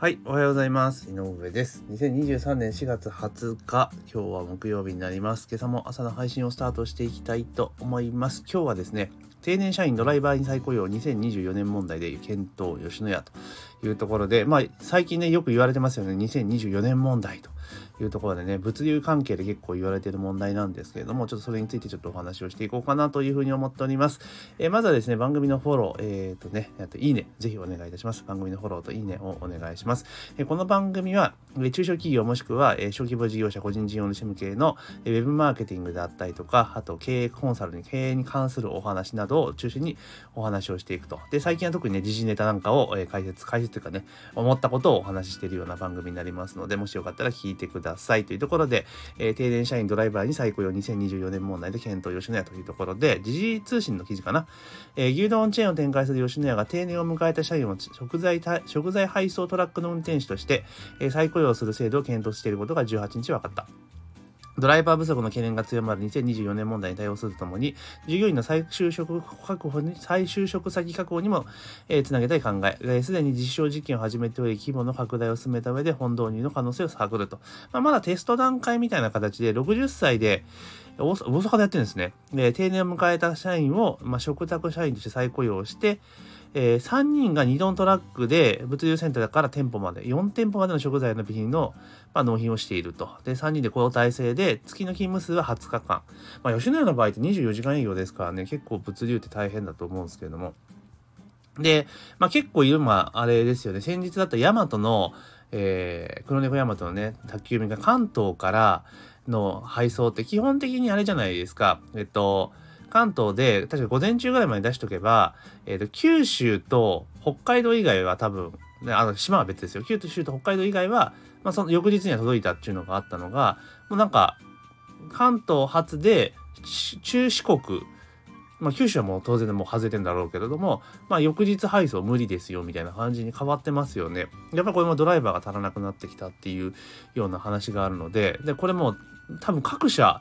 はい、おはようございます。井上です。2023年4月20日、今日は木曜日になります。今朝も朝の配信をスタートしていきたいと思います。今日はですね、定年社員ドライバーに再雇用2024年問題で検討吉野家というところで、まあ最近ね、よく言われてますよね、2024年問題と。いうところでね、物流関係で結構言われてる問題なんですけれども、ちょっとそれについてちょっとお話をしていこうかなというふうに思っております。えー、まずはですね、番組のフォロー、えっ、ー、とね、あといいね、ぜひお願いいたします。番組のフォローといいねをお願いします。えー、この番組は、中小企業もしくは、え小規模事業者、個人事業主向けの、えウェブマーケティングであったりとか、あと経営コンサルに経営に関するお話などを中心にお話をしていくと。で、最近は特にね、時事ネタなんかを、え解説、解説というかね、思ったことをお話ししているような番組になりますので、もしよかったら聞いててくださいというところで、えー、停電社員ドライバーに再雇用2024年問題で検討吉野家というところで、時事通信の記事かな、えー、牛丼チェーンを展開する吉野家が定年を迎えた社員を食材食材配送トラックの運転手として、えー、再雇用する制度を検討していることが18日分かった。ドライバー不足の懸念が強まる2024年問題に対応するとともに、従業員の再就職確保に、再就職先確保にも、えー、つなげたい考え、す、で、に実証実験を始めており、規模の拡大を進めた上で本導入の可能性を探ると。まあ、まだテスト段階みたいな形で、60歳で、大阪でやってるんですね。で、定年を迎えた社員を、まあ、食卓社員として再雇用して、えー、3人が2トントラックで物流センターから店舗まで、4店舗までの食材の備品の、まあ、納品をしていると。で、3人で交代制で、月の勤務数は20日間。まあ、吉野家の場合って24時間営業ですからね、結構物流って大変だと思うんですけれども。で、まあ、結構今、あれですよね、先日だったヤマトの、えー、黒猫ヤマトのね、宅急便が関東からの配送って基本的にあれじゃないですか。えっと、関東で確か午前中ぐらいまで出しとけば、えーと、九州と北海道以外は多分、ね、あの島は別ですよ九州と北海道以外は、まあ、その翌日には届いたっていうのがあったのがもうなんか関東発で中四国まあ、九州はもう当然でもう外れてんだろうけれども、まあ、翌日配送無理ですよみたいな感じに変わってますよね。やっぱりこれもドライバーが足らなくなってきたっていうような話があるので、で、これも多分各社、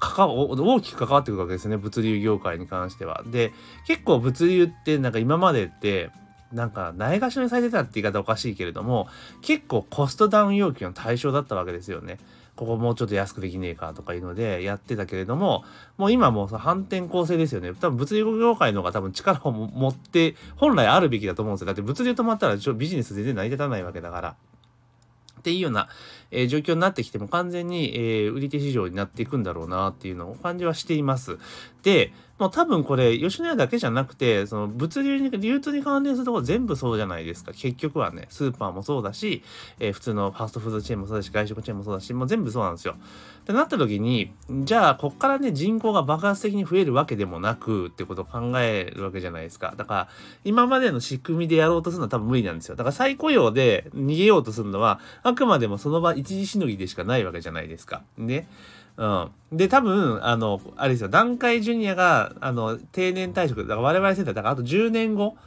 関わ大きく関わってくるわけですね物流業界に関しては。で結構物流ってなんか今までってなんかないがしろにされてたって言い方おかしいけれども結構コストダウン要求の対象だったわけですよね。ここもうちょっと安くできねえかとかいうのでやってたけれどももう今もう反転攻勢ですよね多分物流業界の方が多分力を持って本来あるべきだと思うんですよだって物流止まったらビジネス全然成り立たないわけだからっていうような、えー、状況になってきても完全に、えー、売り手市場になっていくんだろうなっていうのを感じはしています。で、もう多分これ、吉野家だけじゃなくて、その物流に、流通に関連するところ全部そうじゃないですか。結局はね、スーパーもそうだし、えー、普通のファーストフードチェーンもそうだし、外食チェーンもそうだし、もう全部そうなんですよ。ってなった時に、じゃあ、こっからね、人口が爆発的に増えるわけでもなく、ってことを考えるわけじゃないですか。だから、今までの仕組みでやろうとするのは多分無理なんですよ。だから再雇用で逃げようとするのは、あくまでもその場一時しのぎでしかないわけじゃないですか。ね。うん。で、多分、あの、あれですよ、段階ジュニアが、あの、定年退職、だから我々世代、だからあと10年後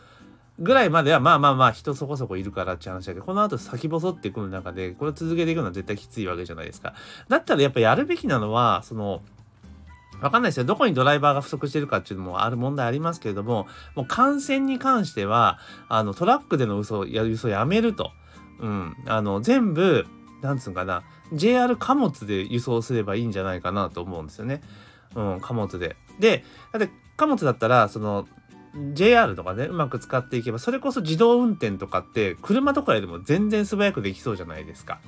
ぐらいまでは、まあまあまあ、人そこそこいるからって話だけど、この後先細ってくる中で、これを続けていくのは絶対きついわけじゃないですか。だったらやっぱやるべきなのは、その、わかんないですよ。どこにドライバーが不足してるかっていうのもある問題ありますけれども、もう感染に関しては、あの、トラックでの嘘、や、嘘やめると。うん。あの、全部、なんつうかな、JR 貨物で輸送すればいいんじゃないかなと思うんですよね。うん、貨物で。で、だって貨物だったら、その、JR とかね、うまく使っていけば、それこそ自動運転とかって、車とかよりも全然素早くできそうじゃないですか。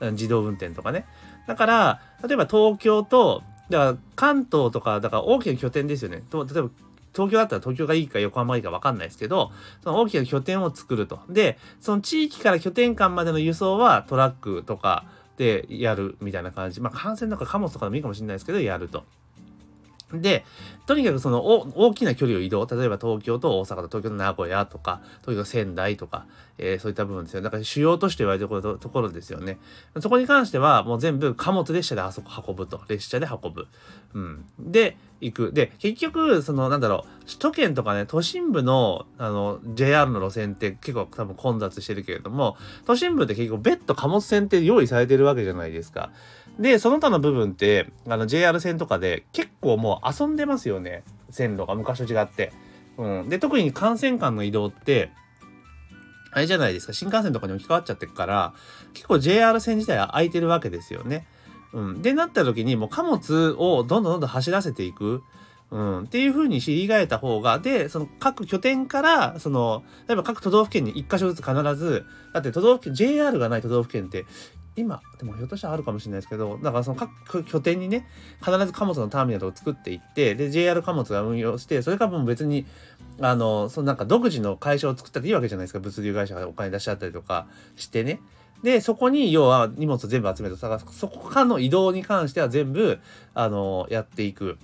自動運転とかね。だから、例えば東京と、だから関東とか、だから大きな拠点ですよね。と例えば東京だったら東京がいいか横浜がいいか分かんないですけど、その大きな拠点を作ると。で、その地域から拠点間までの輸送はトラックとかでやるみたいな感じ。まあ、幹線とか貨物とかでもいいかもしれないですけど、やると。で、とにかくその大きな距離を移動、例えば東京と大阪と東京と名古屋とか、東京の仙台とか、えー、そういった部分ですよ。だから主要として言われてるところですよね。そこに関してはもう全部貨物列車であそこ運ぶと。列車で運ぶ。うん。で、行く。で、結局、その、なんだろう、首都圏とかね、都心部の、あの、JR の路線って結構多分混雑してるけれども、都心部って結構別途貨物線って用意されてるわけじゃないですか。で、その他の部分って、あの、JR 線とかで結構もう遊んでますよね。線路が昔と違って。うん。で、特に幹線間の移動って、あれじゃないですか、新幹線とかに置き換わっちゃってるから、結構 JR 線自体は空いてるわけですよね。うん。で、なった時にもう貨物をどんどんどんどん走らせていく。うん、っていう風に知り替えた方が、で、その各拠点から、その、例えば各都道府県に1箇所ずつ必ず、だって都道府県、JR がない都道府県って今、でもひょっとしたらあるかもしれないですけど、だからその各拠点にね、必ず貨物のターミナルを作っていって、で、JR 貨物が運用して、それからも別に、あの、そのなんか独自の会社を作ったっていいわけじゃないですか。物流会社がお金出しちゃったりとかしてね。で、そこに要は荷物全部集めて探す。そこからの移動に関しては全部、あの、やっていく。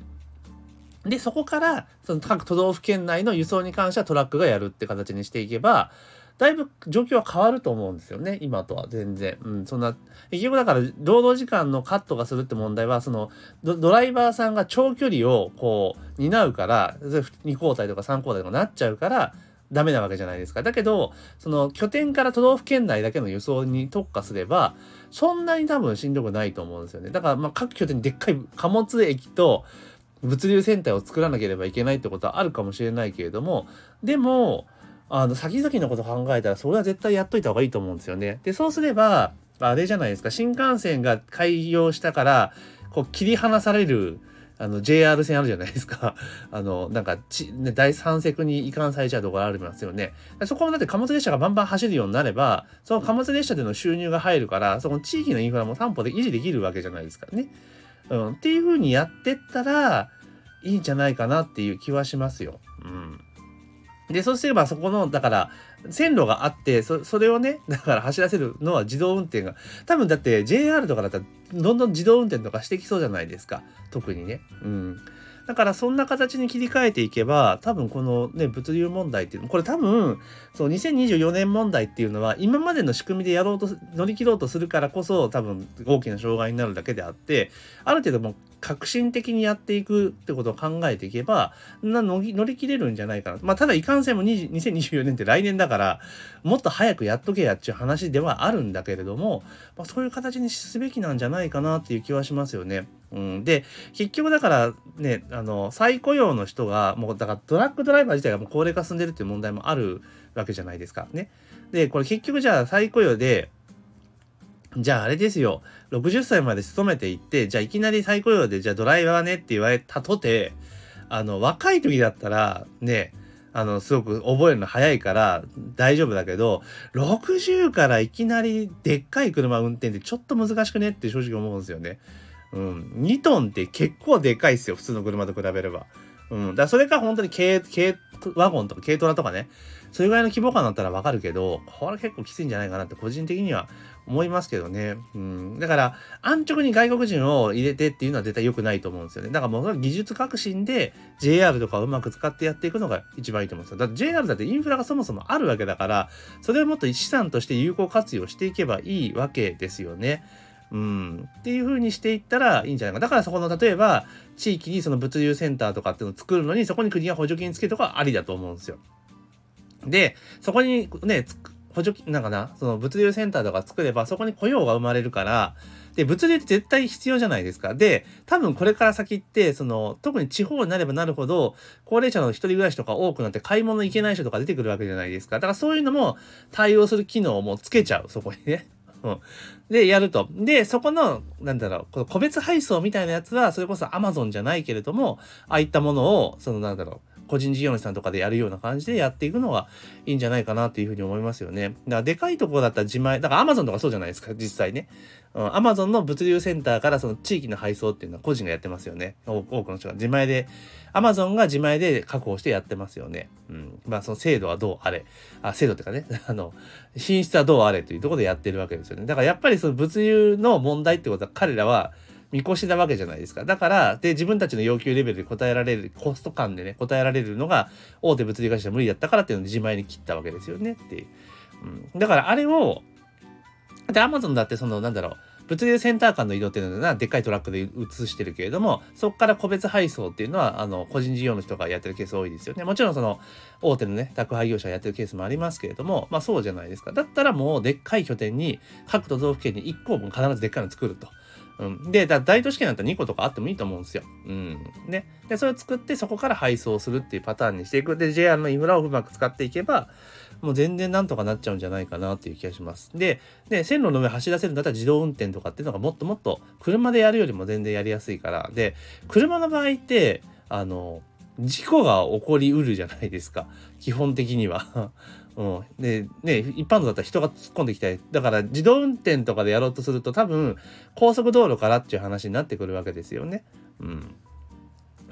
で、そこから、その各都道府県内の輸送に関してはトラックがやるって形にしていけば、だいぶ状況は変わると思うんですよね、今とは全然。うん、そんな、結局だから、労働時間のカットがするって問題は、そのド、ライバーさんが長距離をこう、担うから、2交代とか3交代とかなっちゃうから、ダメなわけじゃないですか。だけど、その拠点から都道府県内だけの輸送に特化すれば、そんなに多分しんどくないと思うんですよね。だから、まあ、各拠点にでっかい貨物駅と物流センターを作らなければいけないってことはあるかもしれないけれども、でも、あの、先々のこと考えたら、それは絶対やっといた方がいいと思うんですよね。で、そうすれば、あれじゃないですか、新幹線が開業したから、こう、切り離される、あの、JR 線あるじゃないですか。あの、なんか、ち、ね、第三セクに移管されちゃうところありますよね。そこもだって貨物列車がバンバン走るようになれば、その貨物列車での収入が入るから、その地域のインフラも担保で維持できるわけじゃないですかね。うん。っていう風にやってったら、いいんじゃないかなっていう気はしますよ。で、そうすればそこの、だから、線路があって、そ、それをね、だから走らせるのは自動運転が、多分だって JR とかだったら、どんどん自動運転とかしてきそうじゃないですか。特にね。うん。だからそんな形に切り替えていけば、多分このね、物流問題っていうの、これ多分、そう、2024年問題っていうのは、今までの仕組みでやろうと、乗り切ろうとするからこそ、多分大きな障害になるだけであって、ある程度も革新的にやっていくってことを考えていけば、な乗り乗り切れるんじゃないかな。まあ、ただいかんせんも2024年って来年だから、もっと早くやっとけやっちゅう話ではあるんだけれども、まあ、そういう形にすべきなんじゃないかなっていう気はしますよね。うん、で、結局だからね、あの、再雇用の人が、もうだからトラックドライバー自体がもう高齢化進んでるっていう問題もあるわけじゃないですか。ね。で、これ結局じゃあ再雇用で、じゃああれですよ。60歳まで勤めていって、じゃあいきなり再雇用で、じゃあドライバーねって言われたとて、あの、若い時だったら、ね、あの、すごく覚えるの早いから大丈夫だけど、60からいきなりでっかい車運転ってちょっと難しくねって正直思うんですよね。うん。2トンって結構でかいっすよ。普通の車と比べれば。うん。だからそれか本当に軽、軽ワゴンとか軽トラとかね。それぐらいの規模感だったらわかるけど、これ結構きついんじゃないかなって個人的には思いますけどね。うん。だから、安直に外国人を入れてっていうのは絶対良くないと思うんですよね。だからもう技術革新で JR とかをうまく使ってやっていくのが一番いいと思うんですよ。だって JR だってインフラがそもそもあるわけだから、それをもっと資産として有効活用していけばいいわけですよね。うん。っていう風にしていったらいいんじゃないか。だからそこの、例えば、地域にその物流センターとかっていうのを作るのに、そこに国が補助金つけるとかありだと思うんですよ。で、そこにね、補助金、なんかな、その物流センターとか作ればそこに雇用が生まれるから、で、物流って絶対必要じゃないですか。で、多分これから先って、その、特に地方になればなるほど、高齢者の一人暮らしとか多くなって買い物行けない人とか出てくるわけじゃないですか。だからそういうのも対応する機能をもうつけちゃう、そこにね。うん。で、やると。で、そこの、なんだろう、この個別配送みたいなやつは、それこそ Amazon じゃないけれども、ああいったものを、そのなんだろう、個人事業主さんとかでやるような感じでやっていくのがいいんじゃないかなっていうふうに思いますよね。だからでかいところだったら自前、だから Amazon とかそうじゃないですか、実際ね。うん、Amazon の物流センターからその地域の配送っていうのは個人がやってますよね。多くの人が自前で、Amazon が自前で確保してやってますよね。うん。まあその制度はどうあれ。あ、制度っていうかね、あの、品質はどうあれというところでやってるわけですよね。だからやっぱりその物流の問題ってことは彼らは見越しなわけじゃないですか。だから、で、自分たちの要求レベルで答えられる、コスト感でね、答えられるのが、大手物理会社無理だったからっていうのを自前に切ったわけですよねっていう。うん。だからあれを、で、アマゾンだってその、なんだろう、物流センター間の移動っていうのはでっかいトラックで移してるけれども、そこから個別配送っていうのは、あの、個人事業の人がやってるケース多いですよね。もちろんその、大手のね、宅配業者がやってるケースもありますけれども、まあそうじゃないですか。だったらもう、でっかい拠点に、各都道府県に1個分必ずでっかいの作ると。うん。で、大都市圏だったら2個とかあってもいいと思うんですよ。うん。ね。で、それを作ってそこから配送するっていうパターンにしていく。で、JR のインフラをうまく使っていけば、もう全然なんとかなっちゃうんじゃないかなっていう気がします。で、で線路の上走らせるんだったら自動運転とかっていうのがもっともっと車でやるよりも全然やりやすいから。で、車の場合って、あの、事故が起こりうるじゃないですか。基本的には。うん。で、ね、一般道だったら人が突っ込んできたり、だから自動運転とかでやろうとすると多分高速道路からっていう話になってくるわけですよね。うん。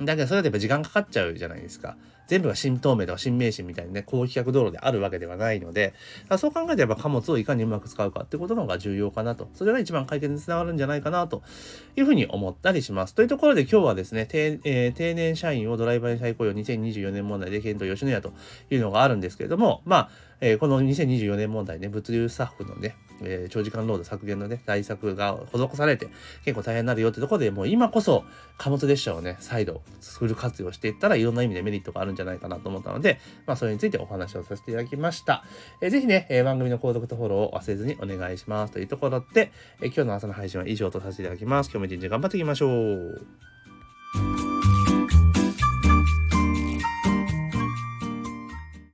だけどそれでやっぱ時間かかっちゃうじゃないですか。全部が新東名とか新名神みたいにね、高規格道路であるわけではないので、そう考えてやっぱ貨物をいかにうまく使うかってことの方が重要かなと。それが一番解決につながるんじゃないかなというふうに思ったりします。というところで今日はですね、定,、えー、定年社員をドライバーに再雇用2024年問題で検討吉野家というのがあるんですけれども、まあ、えー、この2024年問題ね、物流スタッフのね、えー、長時間労働削減のね、対策が施されて、結構大変になるよってところでもう今こそ貨物列車をね、再度フル活用していったらいろんな意味でメリットがあるんじゃないかなと思ったので、まあそれについてお話をさせていただきました。えー、ぜひね、えー、番組の購読とフォローを忘れずにお願いしますというところで、えー、今日の朝の配信は以上とさせていただきます。今日も一日頑張っていきましょう。